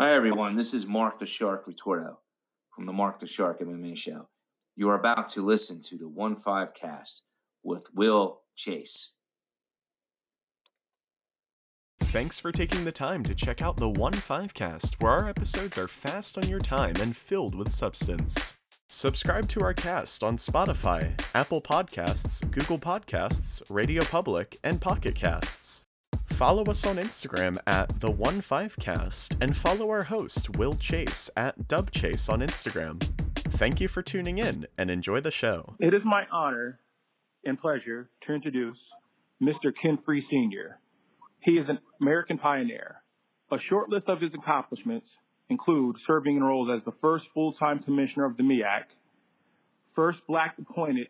Hi, everyone. This is Mark the Shark Retorto from the Mark the Shark MMA Show. You are about to listen to the 1 5 cast with Will Chase. Thanks for taking the time to check out the 1 5 cast, where our episodes are fast on your time and filled with substance. Subscribe to our cast on Spotify, Apple Podcasts, Google Podcasts, Radio Public, and Pocket Casts. Follow us on Instagram at the One Five Cast and follow our host Will Chase at Dub Chase on Instagram. Thank you for tuning in and enjoy the show. It is my honor and pleasure to introduce Mr. Ken Free Sr. He is an American pioneer. A short list of his accomplishments include serving in roles as the first full-time commissioner of the MEAC, first black appointed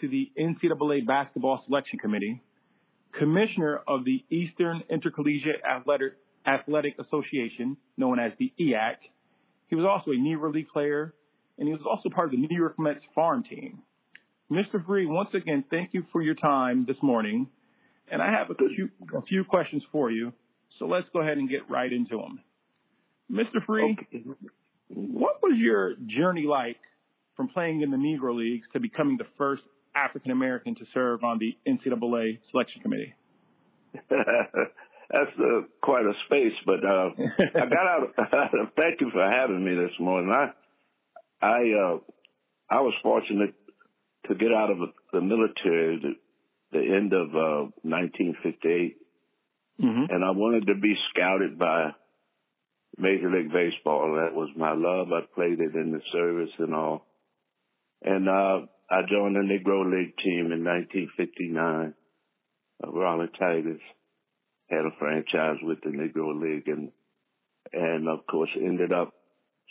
to the NCAA Basketball Selection Committee, commissioner of the Eastern Intercollegiate Athletic, Athletic Association, known as the EAC. He was also a Negro League player, and he was also part of the New York Mets farm team. Mr. Free, once again, thank you for your time this morning. And I have a few, a few questions for you. So let's go ahead and get right into them. Mr. Free, okay. what was your journey like from playing in the Negro Leagues to becoming the first African American to serve on the NCAA selection committee? That's uh, quite a space, but uh, I got out. thank you for having me this morning. I I uh, I was fortunate to get out of the military at the end of uh, 1958, mm-hmm. and I wanted to be scouted by Major League Baseball. That was my love. I played it in the service and all. And uh, I joined the Negro League team in 1959. Uh, Raleigh Tigers had a franchise with the Negro League, and and of course ended up.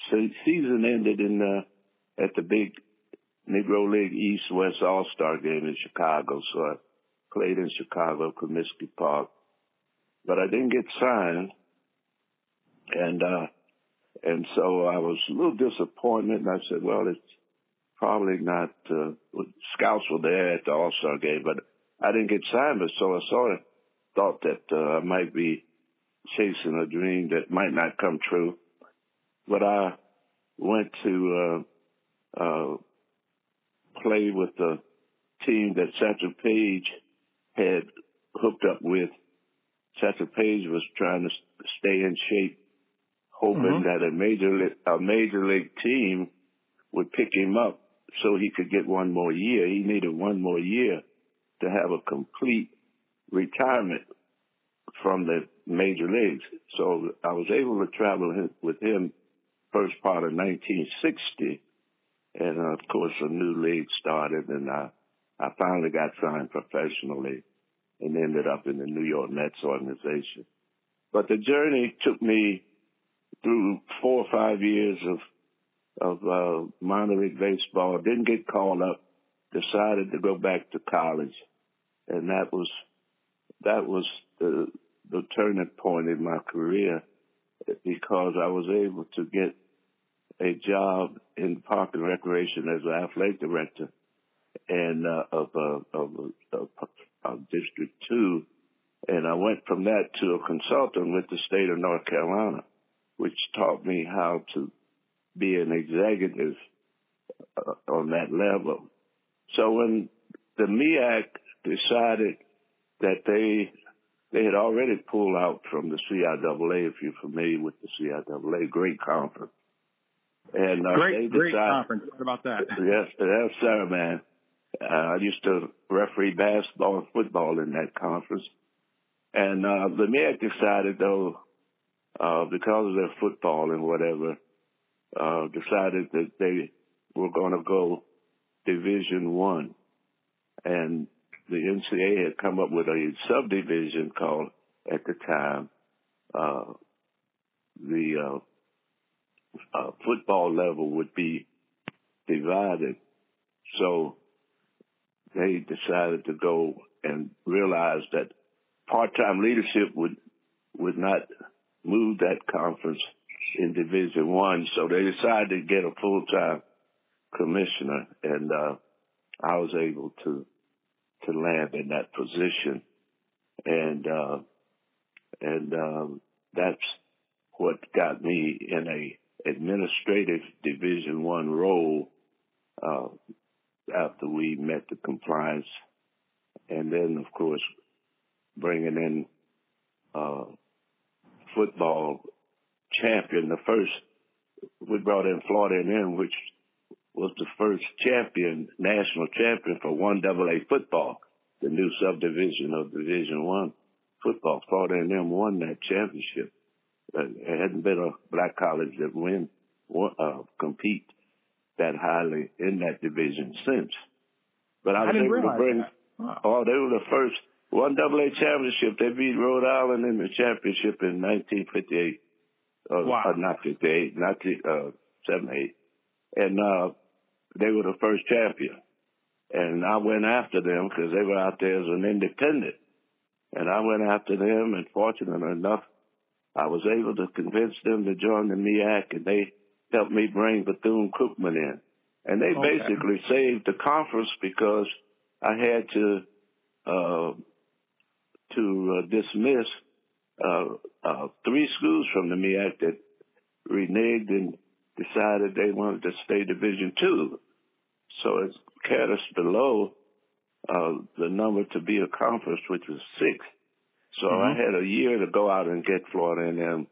So season ended in the at the big Negro League East West All Star game in Chicago. So I played in Chicago, Comiskey Park, but I didn't get signed, and uh, and so I was a little disappointed. And I said, well, it's probably not. Uh, scouts were there at the All Star game, but I didn't get signed. But so I sort of thought that uh, I might be chasing a dream that might not come true. But I went to uh, uh, play with the team that Satchel Paige had hooked up with. Satchel Paige was trying to stay in shape, hoping mm-hmm. that a major a major league team would pick him up so he could get one more year. He needed one more year to have a complete retirement from the major leagues. So I was able to travel with him first part of 1960. And uh, of course, a new league started and I, I finally got signed professionally and ended up in the New York Mets organization. But the journey took me through four or five years of of uh, minor league baseball. Didn't get called up. Decided to go back to college, and that was that was the the turning point in my career because I was able to get a job in park and recreation as an athletic director and uh, of, uh, of, of, of District Two, and I went from that to a consultant with the state of North Carolina, which taught me how to be an executive uh, on that level. So when the MEAC decided that they they had already pulled out from the CIAA, if you're familiar with the CIAA, great conference. And uh, great, decided, great conference. What about that? Yes, yes, sir, man. Uh, I used to referee basketball and football in that conference. And uh, the MEAC decided, though, uh, because of their football and whatever, uh, decided that they were going to go Division One, and the NCAA had come up with a subdivision called at the time uh, the uh, uh, football level would be divided. So they decided to go and realize that part-time leadership would would not move that conference in Division One. So they decided to get a full time commissioner, and uh, I was able to to land in that position, and uh, and um, that's what got me in a administrative Division One role uh, after we met the compliance, and then of course bringing in uh, football champion, the first we brought in Florida A&M, which was the first champion, national champion for one double A football, the new subdivision of Division One football. Florida A&M won that championship. Uh, there hadn't been a black college that win, uh, compete that highly in that division since. But I was I able to bring, wow. oh, they were the first one double A championship. They beat Rhode Island in the championship in 1958. Uh, wow. Uh, not 58, not uh, 78. And, uh, they were the first champion. And I went after them because they were out there as an independent. And I went after them and fortunate enough, I was able to convince them to join the MEAC and they helped me bring Bethune-Cookman in. And they okay. basically saved the conference because I had to, uh, to uh, dismiss, uh, uh, three schools from the MEAC that reneged and decided they wanted to stay Division Two. So it's cut us below uh, the number to be accomplished, which was six. So mm-hmm. I had a year to go out and get Florida A&M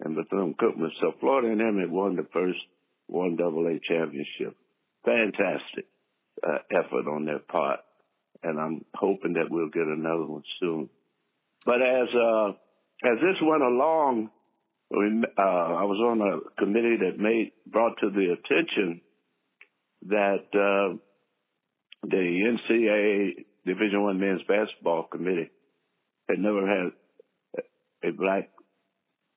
and Bethune Cookman. So Florida A&M had won the first one double A championship. Fantastic uh, effort on their part, and I'm hoping that we'll get another one soon. But as uh, as this went along, we, uh, I was on a committee that made brought to the attention that uh, the NCAA Division One men's basketball committee had never had a black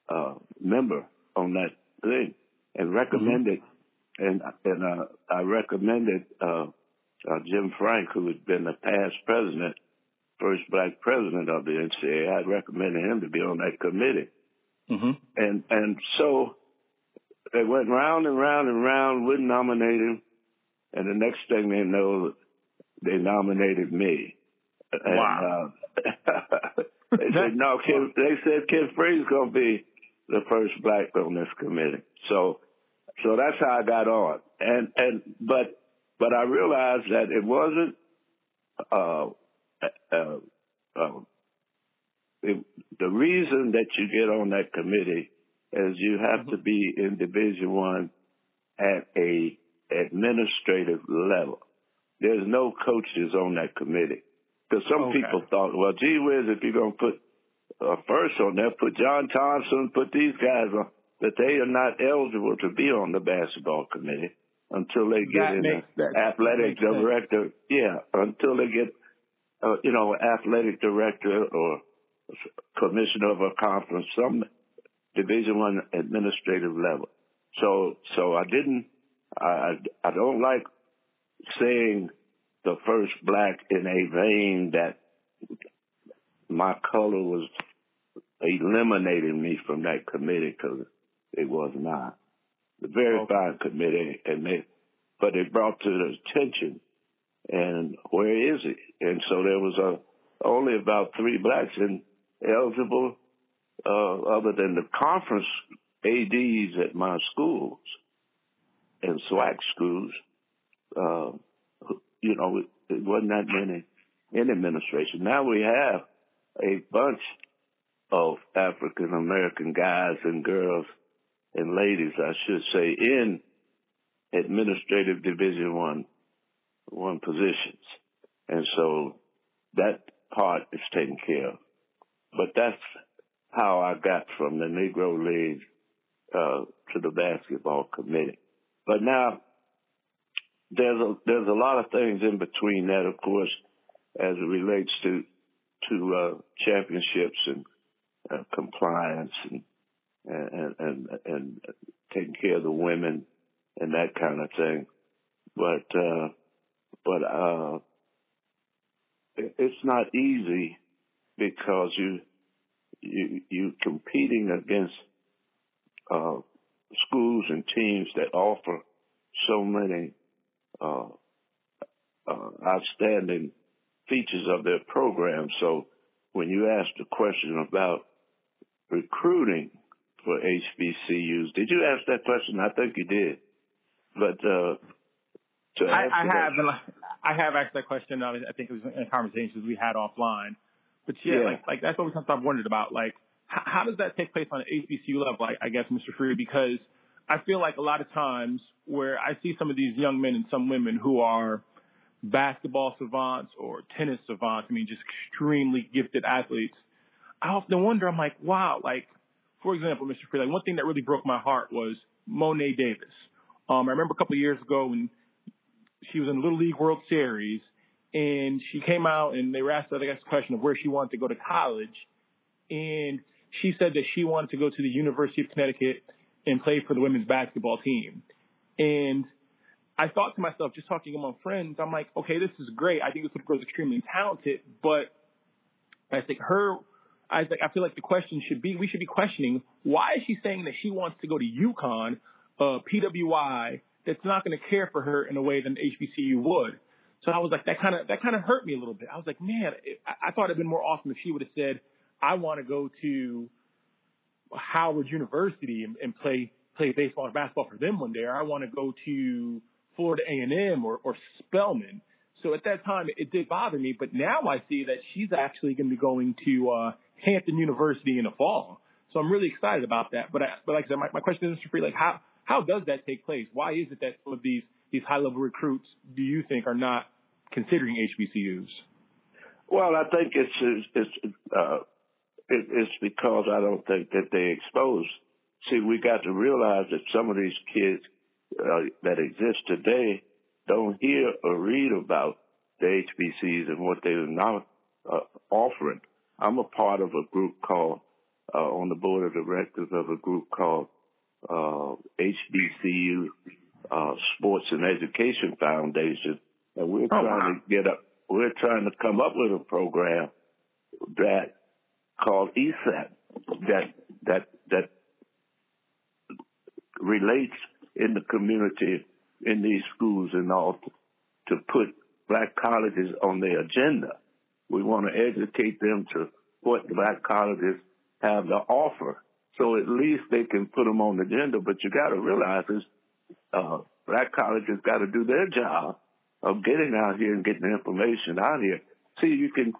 uh, member on that thing, and recommended, mm-hmm. and and uh, I recommended uh, uh, Jim Frank, who had been the past president, first black president of the NCAA. I recommended him to be on that committee, mm-hmm. and and so they went round and round and round, wouldn't nominate him, and the next thing they know, they nominated me. Wow. Uh, they said no. Ken, they said Ken Free's gonna be the first black on this committee. So, so that's how I got on. And and but but I realized that it wasn't. Uh, uh, uh, it, the reason that you get on that committee is you have mm-hmm. to be in Division One at a administrative level. There's no coaches on that committee. Because some okay. people thought, well, gee whiz, if you're going to put a first on there, put John Thompson, put these guys on, that they are not eligible to be on the basketball committee until they get that in the athletic director. Sense. Yeah, until they get, uh, you know, athletic director or commissioner of a conference, some Division One administrative level. So, so I didn't, I, I don't like saying the first black in a vein that my color was eliminating me from that committee because it was not. The very okay. fine committee, and they, but it brought to the attention, and where is he? And so there was a only about three blacks in eligible, uh, other than the conference ads at my schools and SWAC schools. Uh, you know, it wasn't that many in administration. Now we have a bunch of African American guys and girls and ladies, I should say, in administrative division one one positions. And so that part is taken care of. But that's how I got from the Negro League uh, to the basketball committee. But now there's a there's a lot of things in between that, of course, as it relates to to uh, championships and uh, compliance and, and and and taking care of the women and that kind of thing. But uh, but uh, it's not easy because you you you competing against uh, schools and teams that offer so many uh, uh, outstanding features of their program. So when you ask the question about recruiting for HBCUs. Did you ask that question? I think you did. But uh, I, I have, I have asked that question. I think it was in conversations we had offline. But yeah, yeah. like like that's what we sometimes wondered about. Like, how, how does that take place on an HBCU level? I, I guess, Mr. Free, because I feel like a lot of times where I see some of these young men and some women who are basketball savants or tennis savants, I mean, just extremely gifted athletes. I often wonder, I'm like, wow, like, for example, Mr. Free, like one thing that really broke my heart was Mo'ne Davis. Um, I remember a couple of years ago when she was in the Little League World Series and she came out and they were asked I guess the question of where she wanted to go to college and she said that she wanted to go to the University of Connecticut and play for the women's basketball team. And I thought to myself, just talking among friends, I'm like, okay, this is great. I think this girl's extremely talented, but I think her, I think I feel like the question should be, we should be questioning why is she saying that she wants to go to UConn, uh, PWI, that's not going to care for her in a way that an HBCU would. So I was like, that kind of that kind of hurt me a little bit. I was like, man, it, I, I thought it'd been more awesome if she would have said, I want to go to Howard University and, and play play baseball or basketball for them one day, or I want to go to Florida A&M or, or Spelman. So at that time, it did bother me, but now I see that she's actually going to be going to uh, Hampton University in the fall. So I'm really excited about that. But I, but like I said, my, my question is, for Free, like how how does that take place? Why is it that some of these these high level recruits do you think are not considering HBCUs? Well, I think it's it's uh, it, it's because I don't think that they expose. See, we got to realize that some of these kids uh, that exist today don't hear or read about the HBCs and what they're now uh, offering. I'm a part of a group called uh, on the board of directors of a group called uh, HBCU uh, Sports and Education Foundation, and we're oh, trying wow. to get up. We're trying to come up with a program that called ESET that that that relates in the community in these schools and all to put black colleges on their agenda. We want to educate them to what black colleges have to offer so at least they can put them on the agenda. But you got to realize is uh, black colleges got to do their job of getting out here and getting the information out here. See, you can.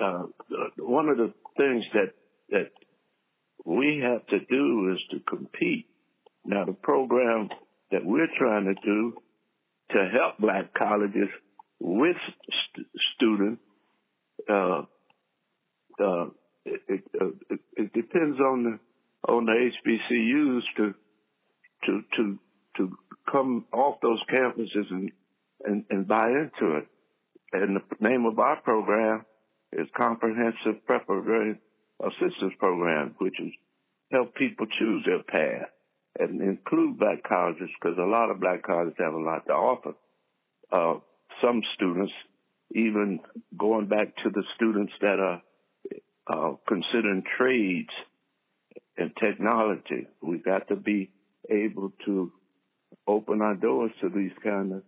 Uh, one of the things that that we have to do is to compete. Now, the program that we're trying to do to help black colleges with st- students, uh, uh, it, it, uh, it, it, depends on the on the HBCUs to to to to come off those campuses and and, and buy into it. And the name of our program is Comprehensive Preparatory Assistance Program, which is help people choose their path and include black colleges because a lot of black colleges have a lot to offer. Uh, some students, even going back to the students that are uh, considering trades and technology. We got to be able to open our doors to these kind of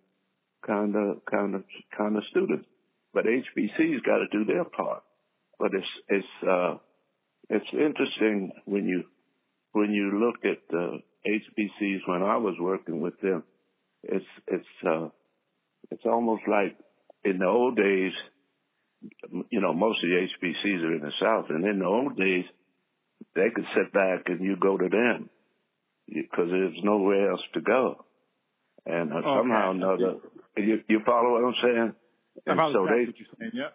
kind of kind of kind of students. But HBC's got to do their part. But it's it's uh, it's interesting when you when you look at the HBCs when I was working with them. It's it's uh, it's almost like in the old days. You know, most of the HBCs are in the South, and in the old days, they could sit back and you go to them because there's nowhere else to go. And uh, okay. somehow or another, you, you follow what I'm saying? And so they, what you're saying, yeah.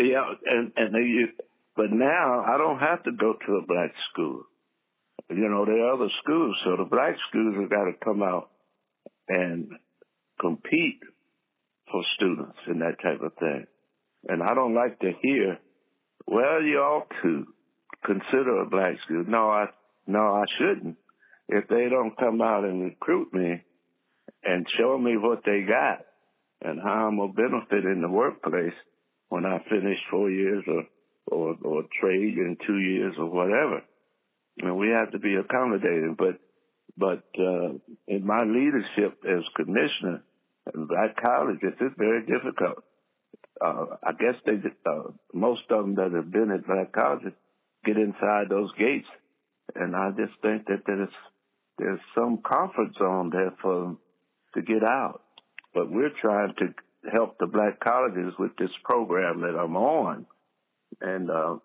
Yeah, and and they, but now I don't have to go to a black school. You know, there are other schools, so the black schools have got to come out and compete for students and that type of thing. And I don't like to hear, well, you ought to consider a black school. No, I no, I shouldn't. If they don't come out and recruit me and show me what they got and how I'm gonna benefit in the workplace when I finish four years or or, or trade in two years or whatever. And we have to be accommodating, but but uh, in my leadership as commissioner in black colleges, it's very difficult. Uh, I guess they uh, most of them that have been at black colleges get inside those gates and I just think that there's there's some comfort zone there for to get out. But we're trying to help the black colleges with this program that I'm on, and uh,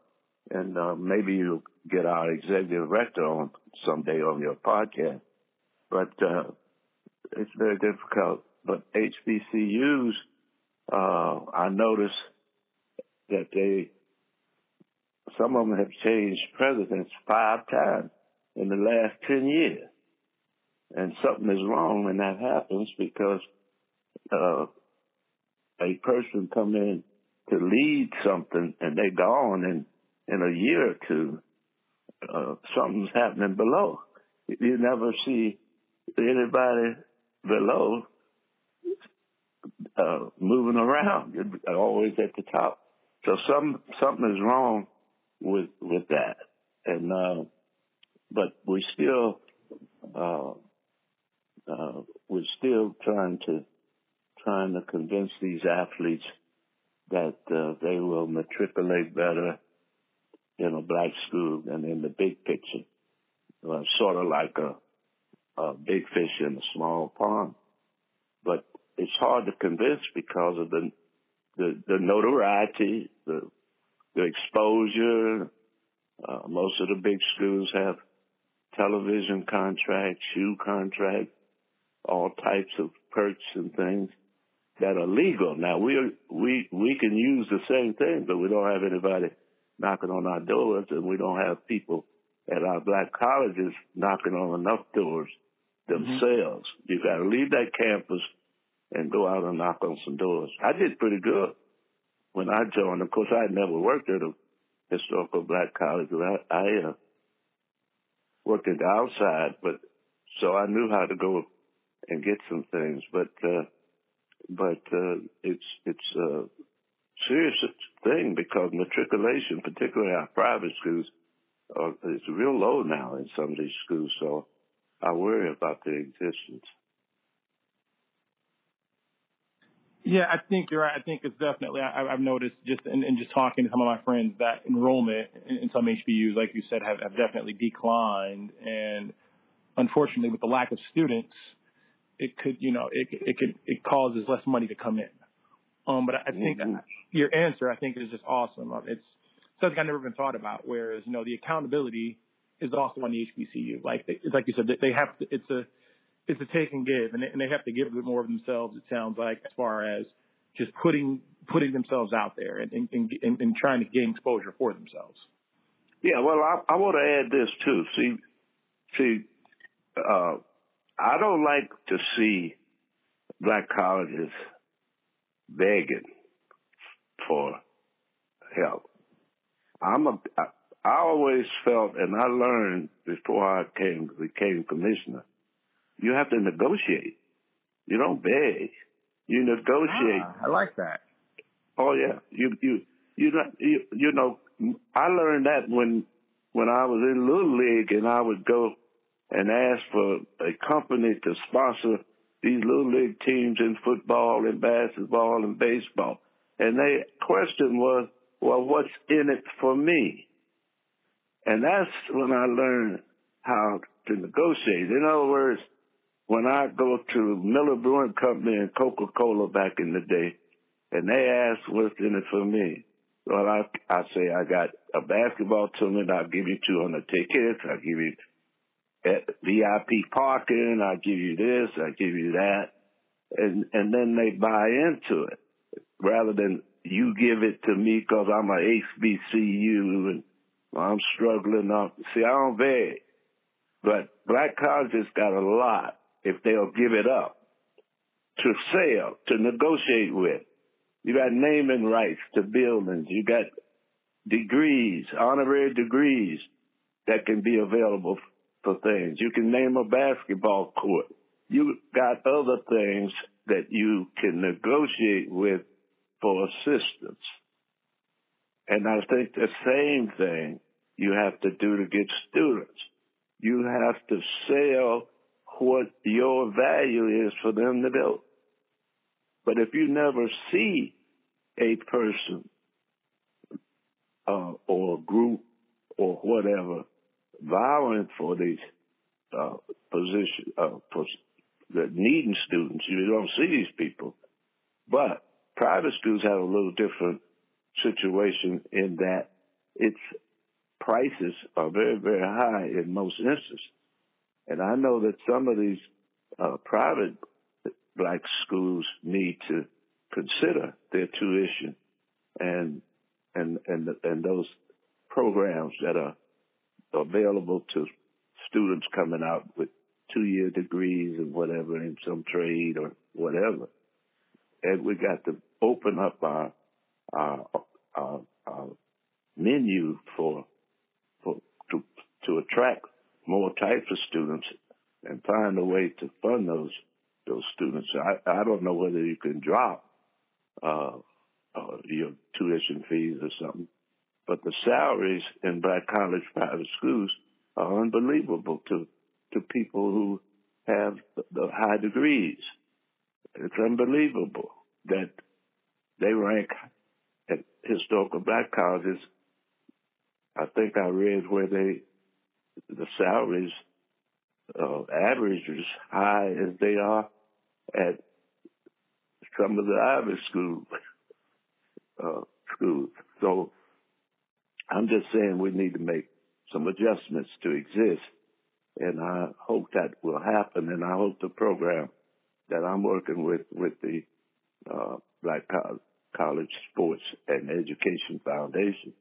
and uh, maybe you'll get our executive director on someday on your podcast. But uh, it's very difficult. But HBCUs, uh, I notice that they some of them have changed presidents five times in the last ten years, and something is wrong when that happens because uh, a person come in to lead something and they're gone in in a year or two, uh, something's happening below. You never see anybody below uh, moving around. You're always at the top. So some something is wrong with with that, and uh, but we still uh, uh, we're still trying to trying to convince these athletes that uh, they will matriculate better in a black school than in the big picture. Uh, sort of like a, a big fish in a small pond. But it's hard to convince because of the the, the notoriety, the the exposure. Uh, most of the big schools have television contracts, shoe contracts, all types of perks and things that are legal. Now we are, we we can use the same thing, but we don't have anybody knocking on our doors, and we don't have people at our black colleges knocking on enough doors mm-hmm. themselves. Mm-hmm. You got to leave that campus and go out and knock on some doors. I did pretty good when I joined. Of course, I had never worked at a historical black college. I, I uh, worked at the outside, but so I knew how to go and get some things. But uh, but uh, it's it's a serious thing because matriculation, particularly our private schools, uh, is real low now in some of these schools. So I worry about their existence. Yeah, I think you're right. I think it's definitely. I, have noticed just in, in, just talking to some of my friends that enrollment in, in some HBUs, like you said, have, have definitely declined. And unfortunately, with the lack of students, it could, you know, it it could it causes less money to come in. Um, but I think mm-hmm. your answer, I think, is just awesome. Um, it's something I never even thought about. Whereas, you know, the accountability is also on the HBCU. Like, it's like you said, they have to. It's a it's a take and give, and they, have to give a bit more of themselves. It sounds like as far as just putting putting themselves out there and and, and, and trying to gain exposure for themselves. Yeah, well, I, I want to add this too. See, see, uh, I don't like to see black colleges begging for help. I'm a, I, I always felt, and I learned before I came became commissioner, you have to negotiate. You don't beg. You negotiate. Ah, I like that. Oh yeah, you you you you you know. I learned that when when I was in little league, and I would go and ask for a company to sponsor these little league teams in football and basketball and baseball. And their question was, well, what's in it for me? And that's when I learned how to negotiate. In other words, when I go to Miller Brewing Company and Coca-Cola back in the day, and they ask what's in it for me, well, I, I say I got a basketball tournament. I'll give you 200 tickets. I'll give you VIP parking. I give you this. I give you that, and and then they buy into it rather than you give it to me because I'm a HBCU and I'm struggling up. See, I don't beg, but black colleges got a lot if they'll give it up to sell, to negotiate with. You got naming rights to buildings. You got degrees, honorary degrees that can be available for things. You can name a basketball court. You got other things that you can negotiate with for assistance. And I think the same thing you have to do to get students. You have to sell what your value is for them to build. But if you never see a person uh, or group or whatever vying for these uh, position uh, for the needing students. You don't see these people, but private schools have a little different situation in that its prices are very very high in most instances, and I know that some of these uh, private black schools need to consider their tuition and and and and those programs that are available to students coming out with two year degrees or whatever in some trade or whatever. And we got to open up our our, our, our menu for for to to attract more types of students and find a way to fund those those students. I I don't know whether you can drop uh, uh, your tuition fees or something, but the salaries in black college private schools are unbelievable to to people who have the high degrees. It's unbelievable that they rank at historical black colleges. I think I read where they the salaries uh, average as high as they are at some of the Ivy school uh, schools. So I'm just saying we need to make some adjustments to exist, and I hope that will happen. And I hope the program that I'm working with with the uh, Black College Sports and Education Foundation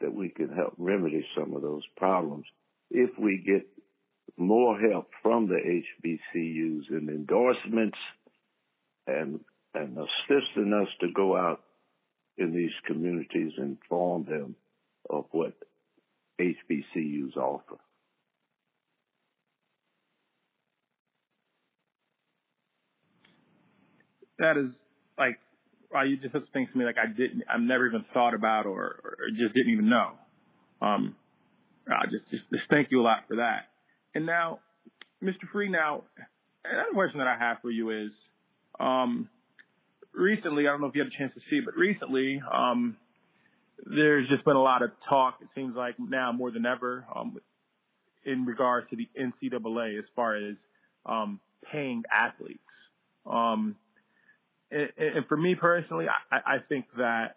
that we can help remedy some of those problems if we get more help from the HBCUs and endorsements and and assisting us to go out in these communities and inform them of what HBCUs offer. That is like, well, you just said things to me like I didn't, I've never even thought about or, or just didn't even know. Um, I just, just, just thank you a lot for that. And now, Mr. Free, now, another question that I have for you is, um, recently, I don't know if you had a chance to see, but recently, um, there's just been a lot of talk. It seems like now more than ever, um, in regards to the NCAA as far as um, paying athletes. Um, and, and, for me personally, I, I, think that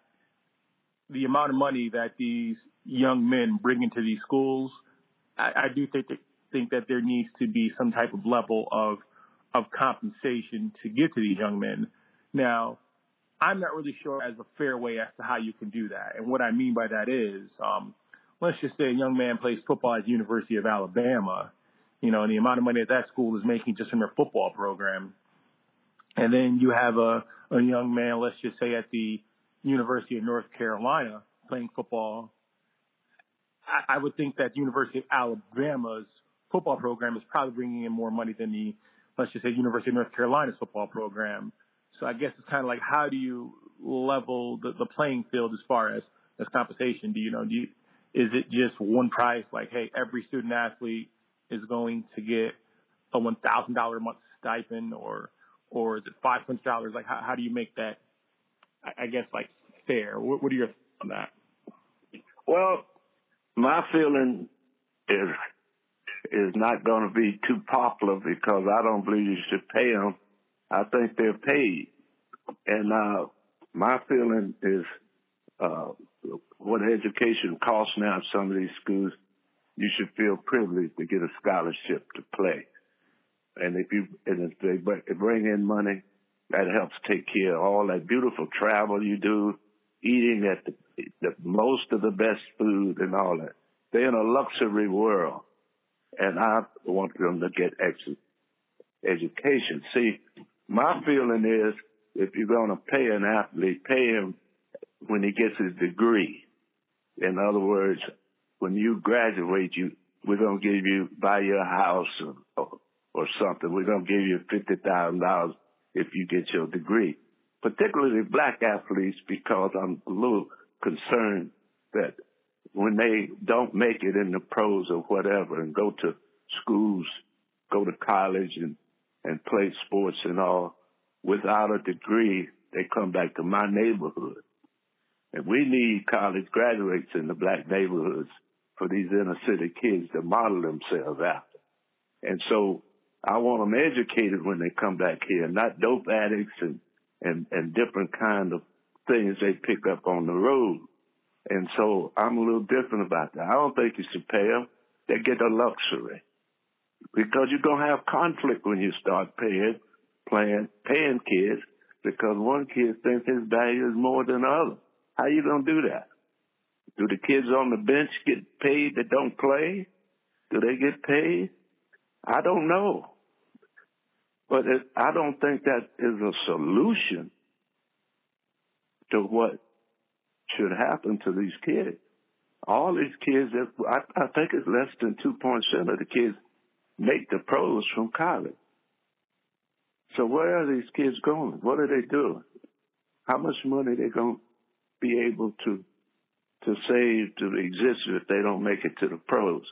the amount of money that these young men bring into these schools, I, I do think that think that there needs to be some type of level of of compensation to give to these young men. Now, I'm not really sure as a fair way as to how you can do that. And what I mean by that is, um, let's just say a young man plays football at the University of Alabama, you know, and the amount of money that that school is making just from their football program. And then you have a, a young man, let's just say at the University of North Carolina playing football. I, I would think that University of Alabama's football program is probably bringing in more money than the, let's just say University of North Carolina's football program. So I guess it's kind of like how do you level the, the playing field as far as as compensation? Do you know? Do you, is it just one price? Like, hey, every student athlete is going to get a one thousand dollar a month stipend, or or is it five hundred dollars? Like, how, how do you make that? I, guess like fair. What, what are your thoughts on that? Well, my feeling is is not going to be too popular because I don't believe you should pay them I think they're paid. And uh, my feeling is uh, what education costs now at some of these schools, you should feel privileged to get a scholarship to play. And if you and if they bring in money, that helps take care of all that beautiful travel you do, eating at the, the most of the best food and all that. They're in a luxury world, and I want them to get ex- education. See, my feeling is if you're going to pay an athlete, pay him when he gets his degree. In other words, when you graduate, you we're going to give you buy you a house or, or, or something. We're going to give you fifty thousand dollars if you get your degree. Particularly black athletes, because I'm a little concerned that when they don't make it in the pros or whatever and go to schools, go to college and and play sports and all without a degree, they come back to my neighborhood. And we need college graduates in the black neighborhoods for these inner city kids to model themselves after. And so I want them educated when they come back here, not dope addicts and, and, and different kind of things they pick up on the road. And so I'm a little different about that. I don't think you should pay them. They get a luxury because you're going to have conflict when you start paying, playing, paying kids because one kid thinks his value is more than the other. How you going to do that? Do the kids on the bench get paid that don't play? Do they get paid? I don't know. But it, I don't think that is a solution to what should happen to these kids. All these kids, I, I think it's less than 2% of the kids make the pros from college. So where are these kids going? What are they doing? How much money are they going to be able to to save to exist if they don't make it to the pros?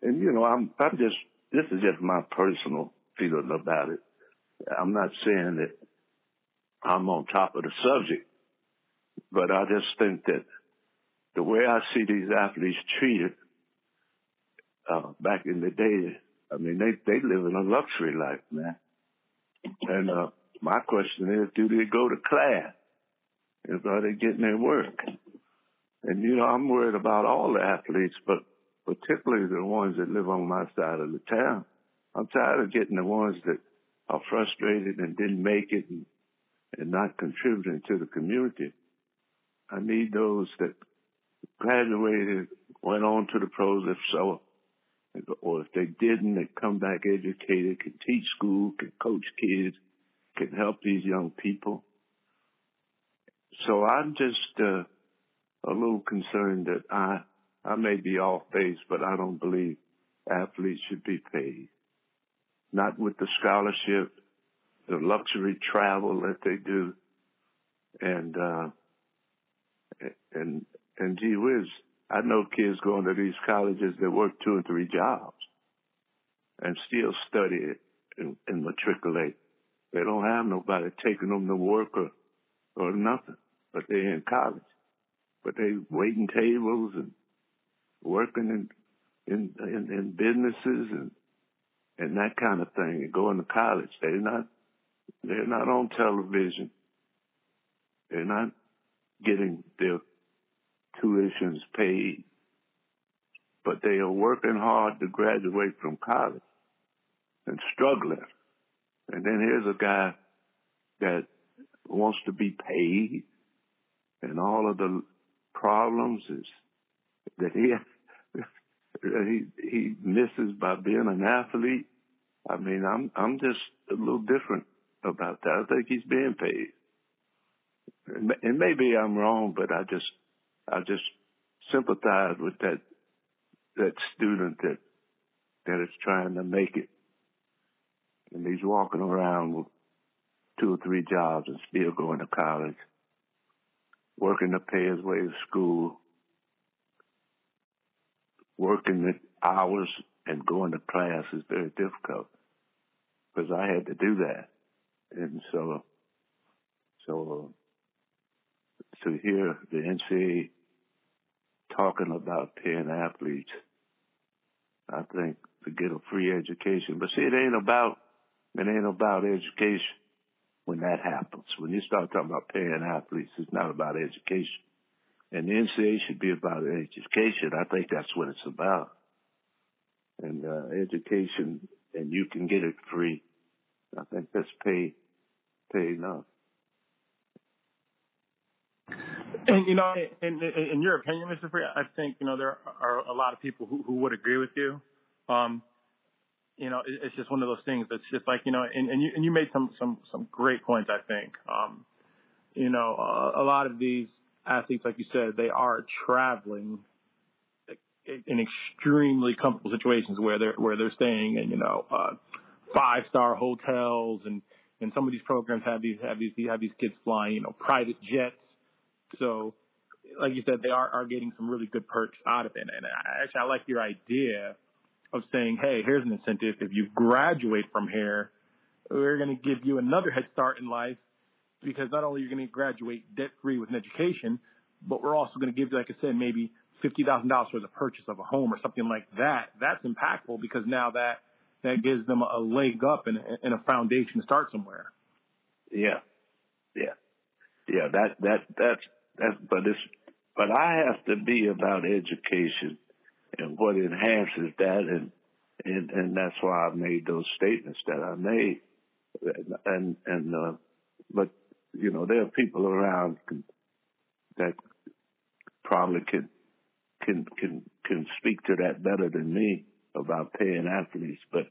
And you know, I'm I'm just this is just my personal feeling about it. I'm not saying that I'm on top of the subject, but I just think that the way I see these athletes treated uh, back in the day, I mean, they they live in a luxury life, man. And uh, my question is, do they go to class? Is are they getting their work? And you know, I'm worried about all the athletes, but particularly the ones that live on my side of the town. I'm tired of getting the ones that are frustrated and didn't make it and, and not contributing to the community. I need those that graduated, went on to the pros if so, or if they didn't, they come back educated, can teach school, can coach kids, can help these young people. So I'm just uh, a little concerned that I I may be off base, but I don't believe athletes should be paid. Not with the scholarship, the luxury travel that they do, and uh, and and gee whiz, I know kids going to these colleges that work two and three jobs and still study and, and matriculate. They don't have nobody taking them to work or, or nothing, but they're in college. But they waiting tables and working in, in, in, in businesses and, and that kind of thing and going to college. They're not, they're not on television. They're not getting their tuitions paid, but they are working hard to graduate from college and struggling. And then here's a guy that wants to be paid and all of the problems is that he Uh, he he misses by being an athlete. I mean, I'm I'm just a little different about that. I think he's being paid, and maybe I'm wrong, but I just I just sympathize with that that student that that is trying to make it, and he's walking around with two or three jobs and still going to college, working to pay his way to school, working the hours and going to class is very difficult because I had to do that, and so so to hear the NCAA talking about paying athletes. I think to get a free education. But see, it ain't about it ain't about education when that happens. When you start talking about paying athletes, it's not about education. And the NCAA should be about education. I think that's what it's about. And uh, education, and you can get it free. I think that's pay pay enough. And you know, in, in, in your opinion, Mr. Free, I think you know there are a lot of people who, who would agree with you. Um, you know, it's just one of those things. It's just like you know, and, and you and you made some some some great points. I think, um, you know, a, a lot of these athletes, like you said, they are traveling in extremely comfortable situations where they're where they're staying in you know uh, five star hotels and and some of these programs have these have these have these kids flying you know private jets so, like you said, they are, are getting some really good perks out of it. And I, actually, I like your idea of saying, hey, here's an incentive. If you graduate from here, we're going to give you another head start in life because not only are you going to graduate debt free with an education, but we're also going to give like I said, maybe fifty thousand dollars for the purchase of a home or something like that, that's impactful because now that that gives them a leg up and, and a foundation to start somewhere. Yeah, yeah, yeah. That that that's that's. But it's but I have to be about education and what enhances that, and and and that's why I made those statements that I made, and and uh, but you know there are people around that probably can can can can speak to that better than me about paying athletes, but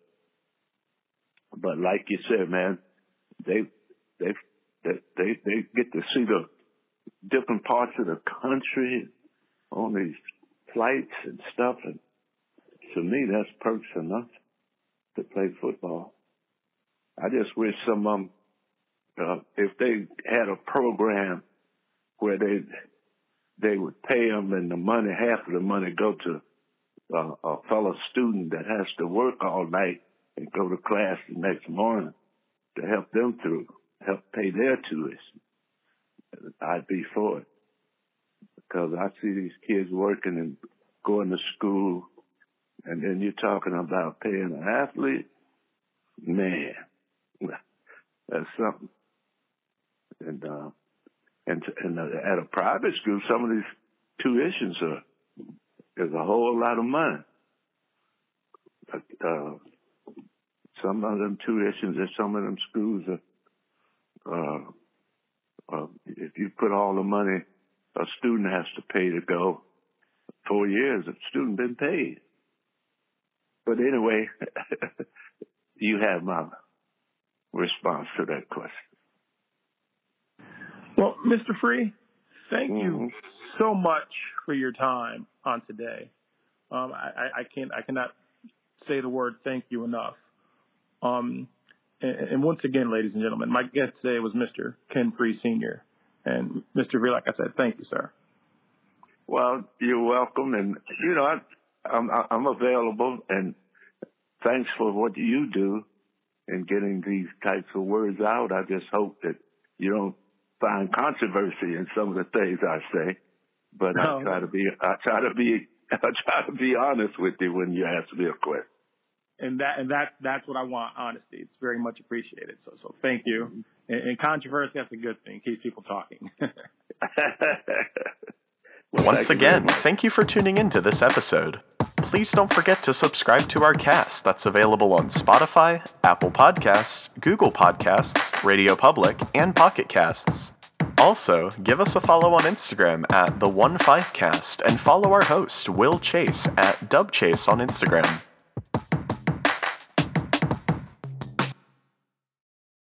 but like you said, man, they they they they, get to see the different parts of the country on these flights and stuff, and to me, that's perks enough to play football. I just wish some of them, uh, if they had a program where they they would pay them and the money, half of the money, go to uh, a fellow student that has to work all night and go to class the next morning to help them through, help pay their tuition. I'd be for it because I see these kids working and going to school, and then you're talking about paying an athlete. Man, that's something. And uh, and and uh, at a private school, some of these tuitions are is a whole lot of money. Uh, some of them tuitions at some of them schools are, uh, uh, if you put all the money a student has to pay to go, four years, the student been paid. But anyway, you have my response to that question. Well, Mr. Free, thank mm-hmm. you so much for your time on today. Um, I, I, can't, I cannot say the word thank you enough. Um, and, and, once again, ladies and gentlemen, my guest today was Mr. Ken Free Sr. And Mr. Free, like I said, thank you, sir. Well, you're welcome, and you know I, I'm I'm available, and thanks for what you do in getting these types of words out. I just hope that you don't find controversy in some of the things I say, but no. I try to be I try to be I try to be honest with you when you ask me a question. And that and that that's what I want. Honesty. It's very much appreciated. So so thank you. Mm-hmm. And, and controversy that's a good thing. Keeps people talking. Once again, thank you for tuning in to this episode. Please don't forget to subscribe to our cast that's available on Spotify, Apple Podcasts, Google Podcasts, Radio Public, and Pocket Casts. Also, give us a follow on Instagram at the One Five Cast and follow our host, Will Chase, at Dubchase on Instagram.